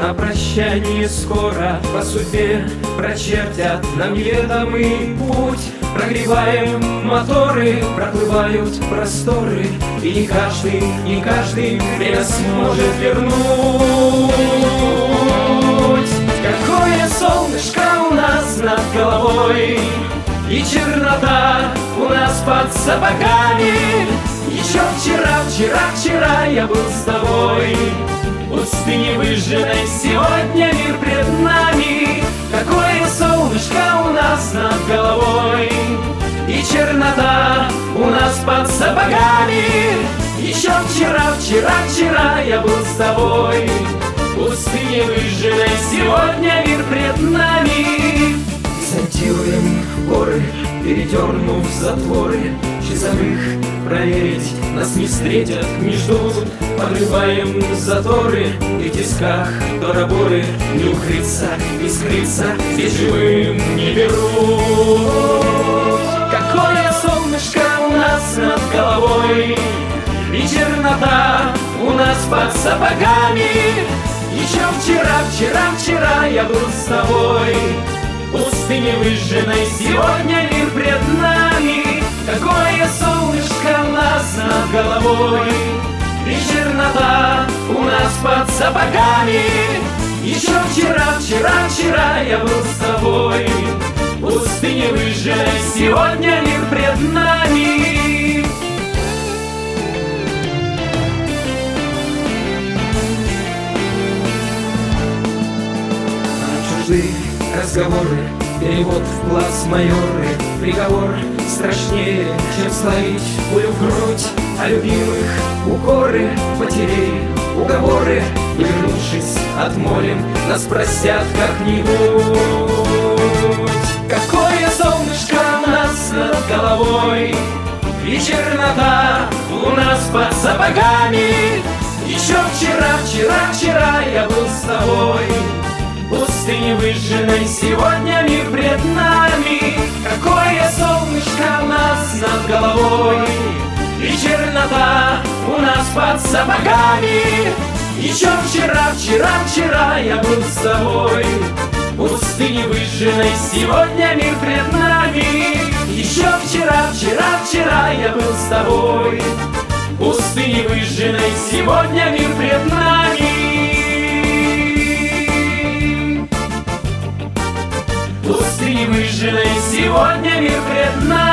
на прощание скоро По судьбе прочертят. Нам неведомый путь Прогреваем моторы, проплывают просторы. И не каждый, не каждый время сможет вернуть. Какое солнышко у нас над головой И чернота у нас под сапогами. Еще вчера, вчера, вчера я был с тобой Пустыни выжженной. Сегодня мир пред нами. Какое солнышко у нас над головой. И чернота у нас под сапогами. Еще вчера, вчера, вчера я был с тобой. Пустыни выжженной. Сегодня мир пред нами Десантируем горы, передернув затворы. Часовых проверить нас не встретят, не ждут. Подрываем заторы и в тисках Тороборы Не укрыться, не скрыться Здесь живым не берут Какое солнышко у нас над головой? И чернота у нас под сапогами. Еще вчера, вчера, вчера я был с тобой Пустыни выжженной сегодня мир пред нами. Какое солнышко у нас над головой. И чернота у нас под сапогами. Еще вчера, вчера, вчера я был с тобой. Пустыни выжженной сегодня мир пред нами. Чужие разговоры Перевод в класс майоры. Приговор страшнее, чем словить пулю в грудь А любимых. Укоры, потерей, уговоры. Вернувшись, отмолим, нас простят как-нибудь. Какое солнышко нас над головой? И чернота у нас под сапогами Еще вчера, вчера, вчера я был с тобой. Пустыни выжженной сегодня мир И чернота у нас под сапогами. Еще вчера, вчера, вчера я был с тобой. Пустыни выжженной сегодня мир пред нами. Еще вчера, вчера, вчера я был с тобой. Пустыни выжженной сегодня мир пред нами. Пустыни выжженной сегодня мир пред нами